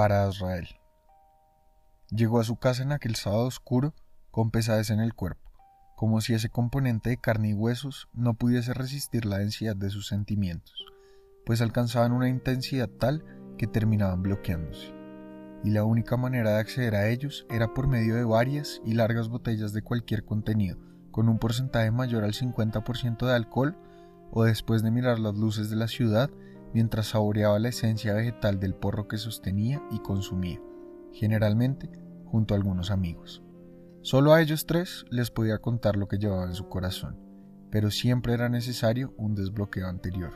para Azrael. Llegó a su casa en aquel sábado oscuro con pesadez en el cuerpo, como si ese componente de carne y huesos no pudiese resistir la densidad de sus sentimientos, pues alcanzaban una intensidad tal que terminaban bloqueándose. Y la única manera de acceder a ellos era por medio de varias y largas botellas de cualquier contenido, con un porcentaje mayor al 50% de alcohol, o después de mirar las luces de la ciudad mientras saboreaba la esencia vegetal del porro que sostenía y consumía, generalmente junto a algunos amigos. Solo a ellos tres les podía contar lo que llevaba en su corazón, pero siempre era necesario un desbloqueo anterior.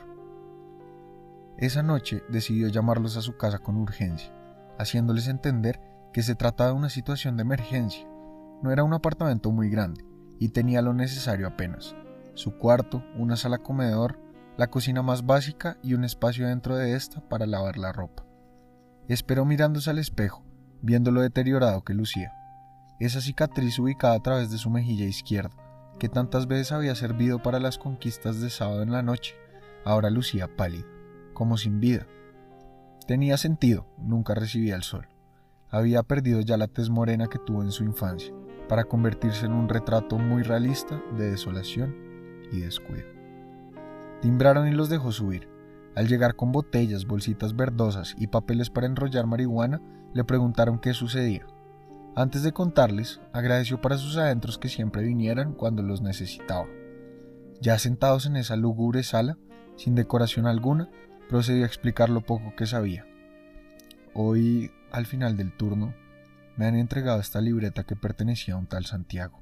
Esa noche decidió llamarlos a su casa con urgencia, haciéndoles entender que se trataba de una situación de emergencia. No era un apartamento muy grande y tenía lo necesario apenas. Su cuarto, una sala comedor, la cocina más básica y un espacio dentro de esta para lavar la ropa. Esperó mirándose al espejo, viendo lo deteriorado que lucía. Esa cicatriz ubicada a través de su mejilla izquierda, que tantas veces había servido para las conquistas de sábado en la noche, ahora lucía pálida, como sin vida. Tenía sentido, nunca recibía el sol. Había perdido ya la tez morena que tuvo en su infancia, para convertirse en un retrato muy realista de desolación y descuido. Timbraron y los dejó subir. Al llegar con botellas, bolsitas verdosas y papeles para enrollar marihuana, le preguntaron qué sucedía. Antes de contarles, agradeció para sus adentros que siempre vinieran cuando los necesitaba. Ya sentados en esa lúgubre sala, sin decoración alguna, procedió a explicar lo poco que sabía. Hoy, al final del turno, me han entregado esta libreta que pertenecía a un tal Santiago.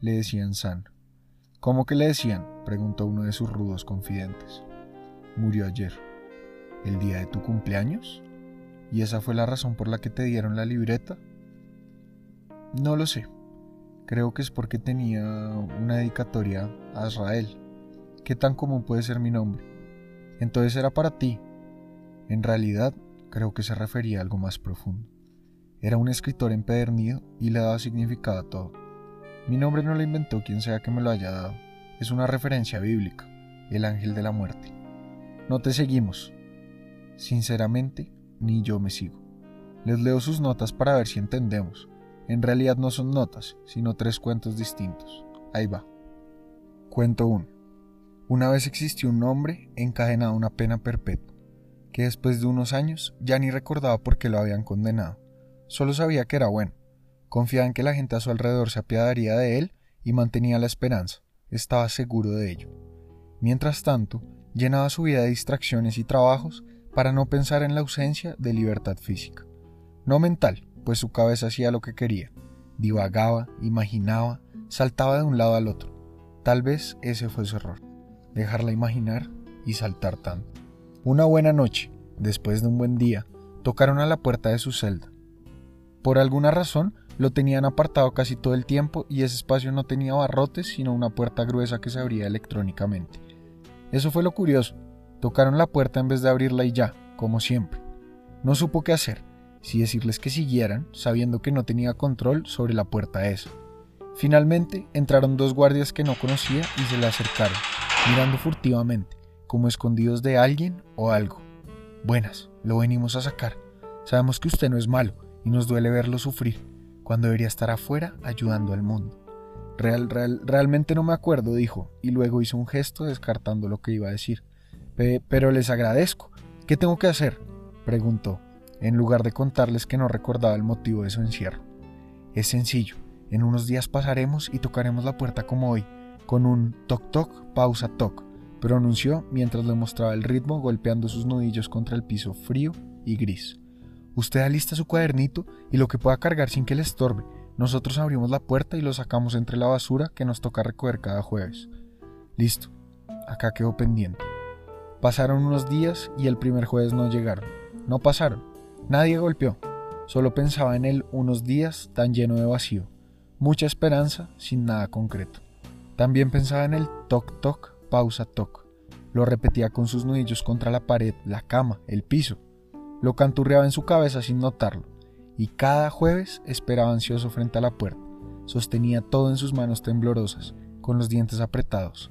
Le decían San. ¿Cómo que le decían? preguntó uno de sus rudos confidentes. Murió ayer. ¿El día de tu cumpleaños? ¿Y esa fue la razón por la que te dieron la libreta? No lo sé. Creo que es porque tenía una dedicatoria a Israel. ¿Qué tan común puede ser mi nombre? Entonces era para ti. En realidad, creo que se refería a algo más profundo. Era un escritor empedernido y le daba significado a todo. Mi nombre no lo inventó quien sea que me lo haya dado. Es una referencia bíblica, el ángel de la muerte. No te seguimos. Sinceramente, ni yo me sigo. Les leo sus notas para ver si entendemos. En realidad no son notas, sino tres cuentos distintos. Ahí va. Cuento 1. Una vez existió un hombre encadenado a una pena perpetua, que después de unos años ya ni recordaba por qué lo habían condenado. Solo sabía que era bueno. Confiaba en que la gente a su alrededor se apiadaría de él y mantenía la esperanza. Estaba seguro de ello. Mientras tanto, llenaba su vida de distracciones y trabajos para no pensar en la ausencia de libertad física. No mental, pues su cabeza hacía lo que quería. Divagaba, imaginaba, saltaba de un lado al otro. Tal vez ese fue su error. Dejarla imaginar y saltar tanto. Una buena noche, después de un buen día, tocaron a la puerta de su celda. Por alguna razón, lo tenían apartado casi todo el tiempo y ese espacio no tenía barrotes sino una puerta gruesa que se abría electrónicamente. Eso fue lo curioso. Tocaron la puerta en vez de abrirla y ya, como siempre. No supo qué hacer, si decirles que siguieran, sabiendo que no tenía control sobre la puerta esa. Finalmente entraron dos guardias que no conocía y se le acercaron, mirando furtivamente, como escondidos de alguien o algo. Buenas, lo venimos a sacar. Sabemos que usted no es malo y nos duele verlo sufrir cuando debería estar afuera ayudando al mundo. Real, real, realmente no me acuerdo, dijo, y luego hizo un gesto descartando lo que iba a decir. pero les agradezco. ¿Qué tengo que hacer? preguntó, en lugar de contarles que no recordaba el motivo de su encierro. Es sencillo, en unos días pasaremos y tocaremos la puerta como hoy, con un toc toc, pausa toc, pronunció mientras le mostraba el ritmo golpeando sus nudillos contra el piso frío y gris. Usted alista su cuadernito y lo que pueda cargar sin que le estorbe. Nosotros abrimos la puerta y lo sacamos entre la basura que nos toca recoger cada jueves. Listo. Acá quedó pendiente. Pasaron unos días y el primer jueves no llegaron. No pasaron. Nadie golpeó. Solo pensaba en él unos días tan lleno de vacío. Mucha esperanza sin nada concreto. También pensaba en el toc toc, pausa toc. Lo repetía con sus nudillos contra la pared, la cama, el piso. Lo canturreaba en su cabeza sin notarlo, y cada jueves esperaba ansioso frente a la puerta. Sostenía todo en sus manos temblorosas, con los dientes apretados.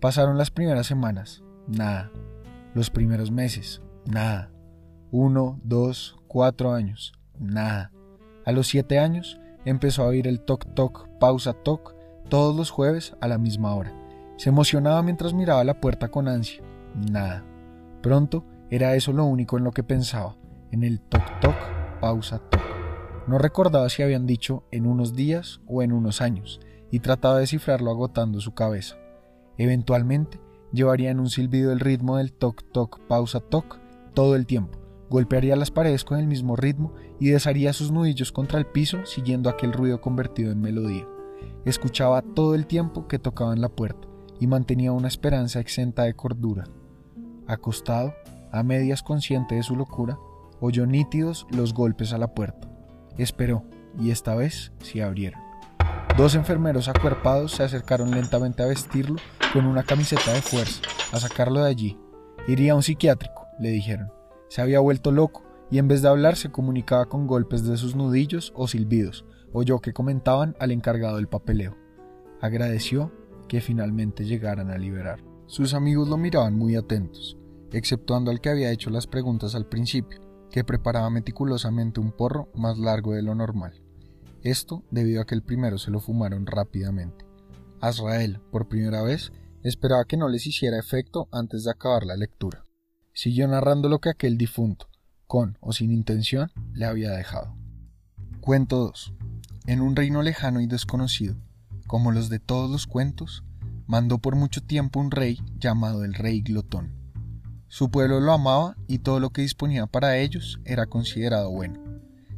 Pasaron las primeras semanas, nada. Los primeros meses, nada. Uno, dos, cuatro años. Nada. A los siete años empezó a oír el toc toc, pausa toc, todos los jueves a la misma hora. Se emocionaba mientras miraba la puerta con ansia. Nada. Pronto era eso lo único en lo que pensaba, en el toc toc, pausa toc. No recordaba si habían dicho en unos días o en unos años, y trataba de descifrarlo agotando su cabeza. Eventualmente, llevaría en un silbido el ritmo del toc toc, pausa toc todo el tiempo, golpearía las paredes con el mismo ritmo y desharía sus nudillos contra el piso siguiendo aquel ruido convertido en melodía. Escuchaba todo el tiempo que tocaban la puerta y mantenía una esperanza exenta de cordura. Acostado, a medias consciente de su locura, oyó nítidos los golpes a la puerta. Esperó, y esta vez se abrieron. Dos enfermeros acuerpados se acercaron lentamente a vestirlo con una camiseta de fuerza, a sacarlo de allí. Iría a un psiquiátrico, le dijeron. Se había vuelto loco y en vez de hablar se comunicaba con golpes de sus nudillos o silbidos, oyó que comentaban al encargado del papeleo. Agradeció que finalmente llegaran a liberar. Sus amigos lo miraban muy atentos, exceptuando al que había hecho las preguntas al principio, que preparaba meticulosamente un porro más largo de lo normal. Esto debido a que el primero se lo fumaron rápidamente. Azrael, por primera vez, esperaba que no les hiciera efecto antes de acabar la lectura. Siguió narrando lo que aquel difunto, con o sin intención, le había dejado. Cuento 2. En un reino lejano y desconocido, como los de todos los cuentos, mandó por mucho tiempo un rey llamado el rey Glotón. Su pueblo lo amaba y todo lo que disponía para ellos era considerado bueno.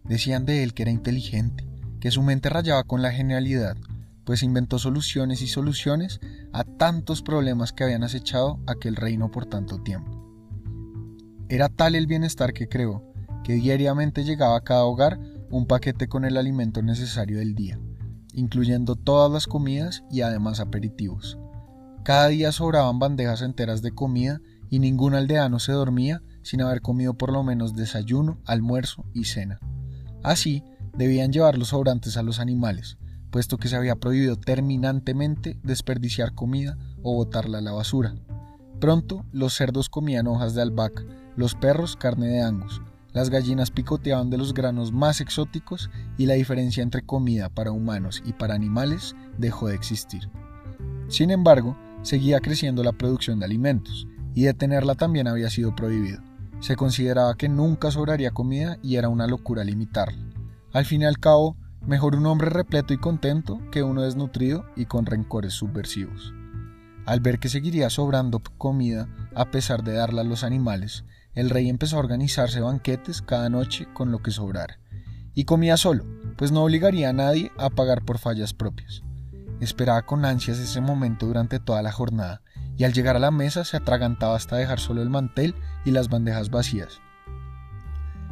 Decían de él que era inteligente, que su mente rayaba con la genialidad, pues inventó soluciones y soluciones a tantos problemas que habían acechado aquel reino por tanto tiempo. Era tal el bienestar que creó, que diariamente llegaba a cada hogar un paquete con el alimento necesario del día, incluyendo todas las comidas y además aperitivos. Cada día sobraban bandejas enteras de comida y ningún aldeano se dormía sin haber comido por lo menos desayuno, almuerzo y cena. Así, debían llevar los sobrantes a los animales, puesto que se había prohibido terminantemente desperdiciar comida o botarla a la basura. Pronto los cerdos comían hojas de albahaca, los perros carne de angus, las gallinas picoteaban de los granos más exóticos y la diferencia entre comida para humanos y para animales dejó de existir. Sin embargo, seguía creciendo la producción de alimentos, y detenerla también había sido prohibido. Se consideraba que nunca sobraría comida y era una locura limitarla. Al fin y al cabo, mejor un hombre repleto y contento que uno desnutrido y con rencores subversivos. Al ver que seguiría sobrando comida a pesar de darla a los animales, el rey empezó a organizarse banquetes cada noche con lo que sobrara. Y comía solo, pues no obligaría a nadie a pagar por fallas propias. Esperaba con ansias ese momento durante toda la jornada, y al llegar a la mesa se atragantaba hasta dejar solo el mantel y las bandejas vacías.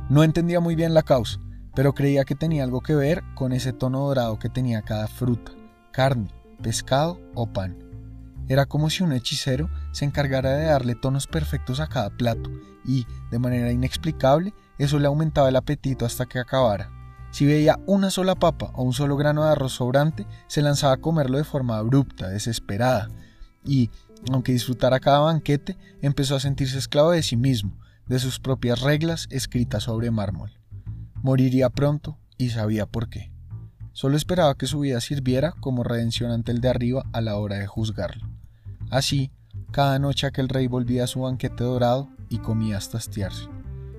No entendía muy bien la causa, pero creía que tenía algo que ver con ese tono dorado que tenía cada fruta, carne, pescado o pan. Era como si un hechicero se encargara de darle tonos perfectos a cada plato y, de manera inexplicable, eso le aumentaba el apetito hasta que acabara. Si veía una sola papa o un solo grano de arroz sobrante, se lanzaba a comerlo de forma abrupta, desesperada, y, aunque disfrutara cada banquete, empezó a sentirse esclavo de sí mismo, de sus propias reglas escritas sobre mármol. Moriría pronto y sabía por qué. Solo esperaba que su vida sirviera como redención ante el de arriba a la hora de juzgarlo. Así, cada noche aquel rey volvía a su banquete dorado y comía hasta hastiarse.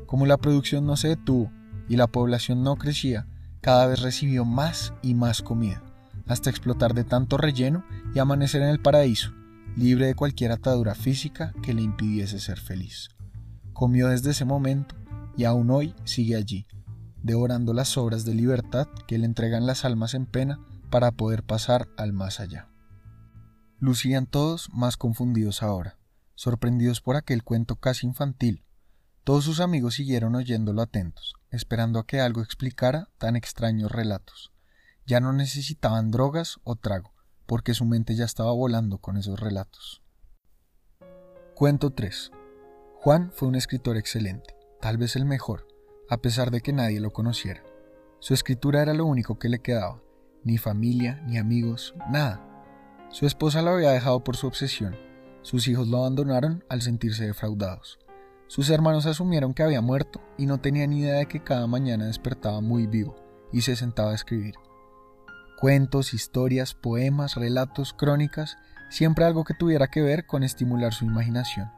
Como la producción no se detuvo y la población no crecía, cada vez recibió más y más comida, hasta explotar de tanto relleno y amanecer en el paraíso, libre de cualquier atadura física que le impidiese ser feliz. Comió desde ese momento y aún hoy sigue allí, devorando las obras de libertad que le entregan las almas en pena para poder pasar al más allá. Lucían todos más confundidos ahora, sorprendidos por aquel cuento casi infantil. Todos sus amigos siguieron oyéndolo atentos, esperando a que algo explicara tan extraños relatos. Ya no necesitaban drogas o trago, porque su mente ya estaba volando con esos relatos. Cuento 3. Juan fue un escritor excelente, tal vez el mejor, a pesar de que nadie lo conociera. Su escritura era lo único que le quedaba, ni familia, ni amigos, nada. Su esposa lo había dejado por su obsesión. Sus hijos lo abandonaron al sentirse defraudados. Sus hermanos asumieron que había muerto y no tenían idea de que cada mañana despertaba muy vivo y se sentaba a escribir. Cuentos, historias, poemas, relatos, crónicas, siempre algo que tuviera que ver con estimular su imaginación.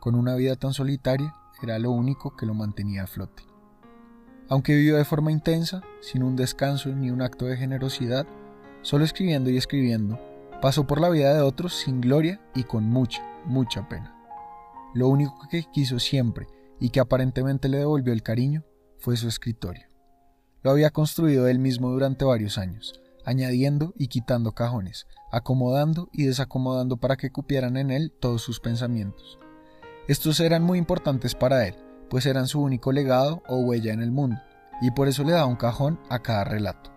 Con una vida tan solitaria, era lo único que lo mantenía a flote. Aunque vivió de forma intensa, sin un descanso ni un acto de generosidad, solo escribiendo y escribiendo, pasó por la vida de otros sin gloria y con mucha, mucha pena. Lo único que quiso siempre y que aparentemente le devolvió el cariño fue su escritorio. Lo había construido él mismo durante varios años, añadiendo y quitando cajones, acomodando y desacomodando para que cupieran en él todos sus pensamientos. Estos eran muy importantes para él, pues eran su único legado o huella en el mundo, y por eso le daba un cajón a cada relato.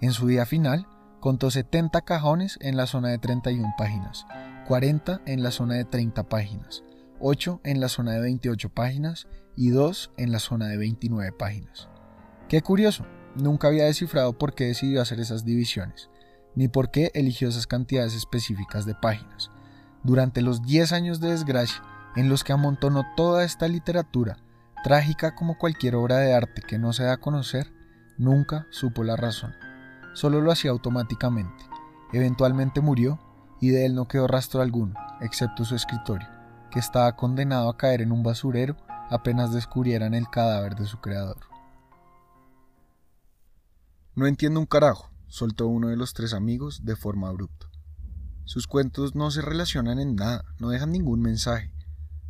En su día final, contó 70 cajones en la zona de 31 páginas, 40 en la zona de 30 páginas, 8 en la zona de 28 páginas y 2 en la zona de 29 páginas. Qué curioso, nunca había descifrado por qué decidió hacer esas divisiones, ni por qué eligió esas cantidades específicas de páginas. Durante los 10 años de desgracia en los que amontonó toda esta literatura, trágica como cualquier obra de arte que no se da a conocer, nunca supo la razón. Solo lo hacía automáticamente. Eventualmente murió y de él no quedó rastro alguno, excepto su escritorio que estaba condenado a caer en un basurero apenas descubrieran el cadáver de su creador. No entiendo un carajo, soltó uno de los tres amigos de forma abrupta. Sus cuentos no se relacionan en nada, no dejan ningún mensaje.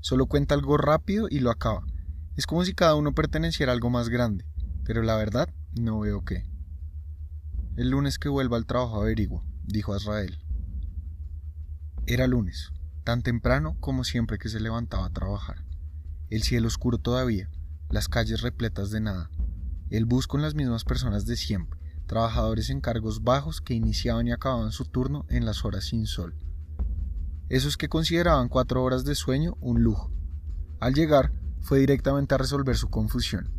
Solo cuenta algo rápido y lo acaba. Es como si cada uno perteneciera a algo más grande, pero la verdad no veo qué. El lunes que vuelva al trabajo averiguo, dijo Azrael. Era lunes tan temprano como siempre que se levantaba a trabajar. El cielo oscuro todavía, las calles repletas de nada, el bus con las mismas personas de siempre, trabajadores en cargos bajos que iniciaban y acababan su turno en las horas sin sol. Esos que consideraban cuatro horas de sueño un lujo. Al llegar, fue directamente a resolver su confusión.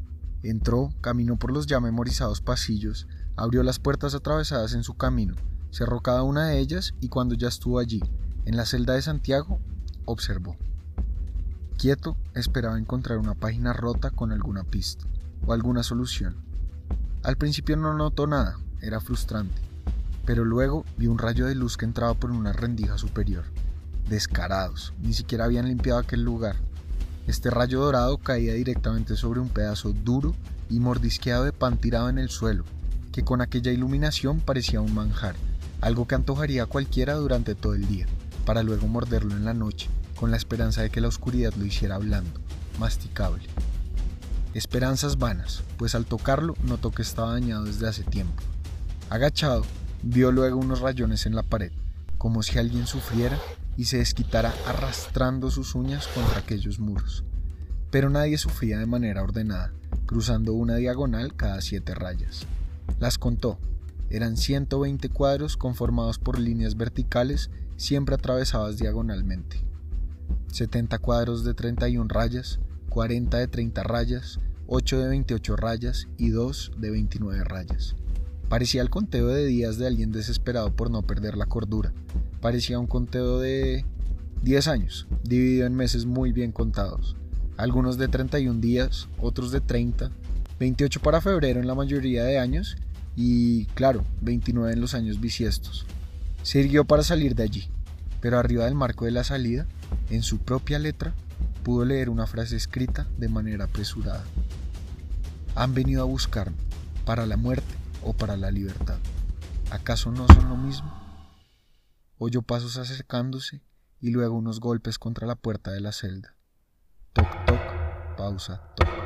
Entró, caminó por los ya memorizados pasillos, abrió las puertas atravesadas en su camino, cerró cada una de ellas y cuando ya estuvo allí, en la celda de Santiago, observó. Quieto, esperaba encontrar una página rota con alguna pista o alguna solución. Al principio no notó nada, era frustrante, pero luego vio un rayo de luz que entraba por una rendija superior. Descarados, ni siquiera habían limpiado aquel lugar. Este rayo dorado caía directamente sobre un pedazo duro y mordisqueado de pan tirado en el suelo, que con aquella iluminación parecía un manjar, algo que antojaría a cualquiera durante todo el día para luego morderlo en la noche, con la esperanza de que la oscuridad lo hiciera blando, masticable. Esperanzas vanas, pues al tocarlo notó que estaba dañado desde hace tiempo. Agachado, vio luego unos rayones en la pared, como si alguien sufriera y se desquitara arrastrando sus uñas contra aquellos muros. Pero nadie sufría de manera ordenada, cruzando una diagonal cada siete rayas. Las contó. Eran 120 cuadros conformados por líneas verticales siempre atravesadas diagonalmente. 70 cuadros de 31 rayas, 40 de 30 rayas, 8 de 28 rayas y 2 de 29 rayas. Parecía el conteo de días de alguien desesperado por no perder la cordura. Parecía un conteo de 10 años, dividido en meses muy bien contados. Algunos de 31 días, otros de 30, 28 para febrero en la mayoría de años y, claro, 29 en los años bisiestos. Sirvió para salir de allí, pero arriba del marco de la salida, en su propia letra, pudo leer una frase escrita de manera apresurada. Han venido a buscarme, para la muerte o para la libertad. ¿Acaso no son lo mismo? Oyó pasos acercándose y luego unos golpes contra la puerta de la celda. Toc, toc, pausa, toc.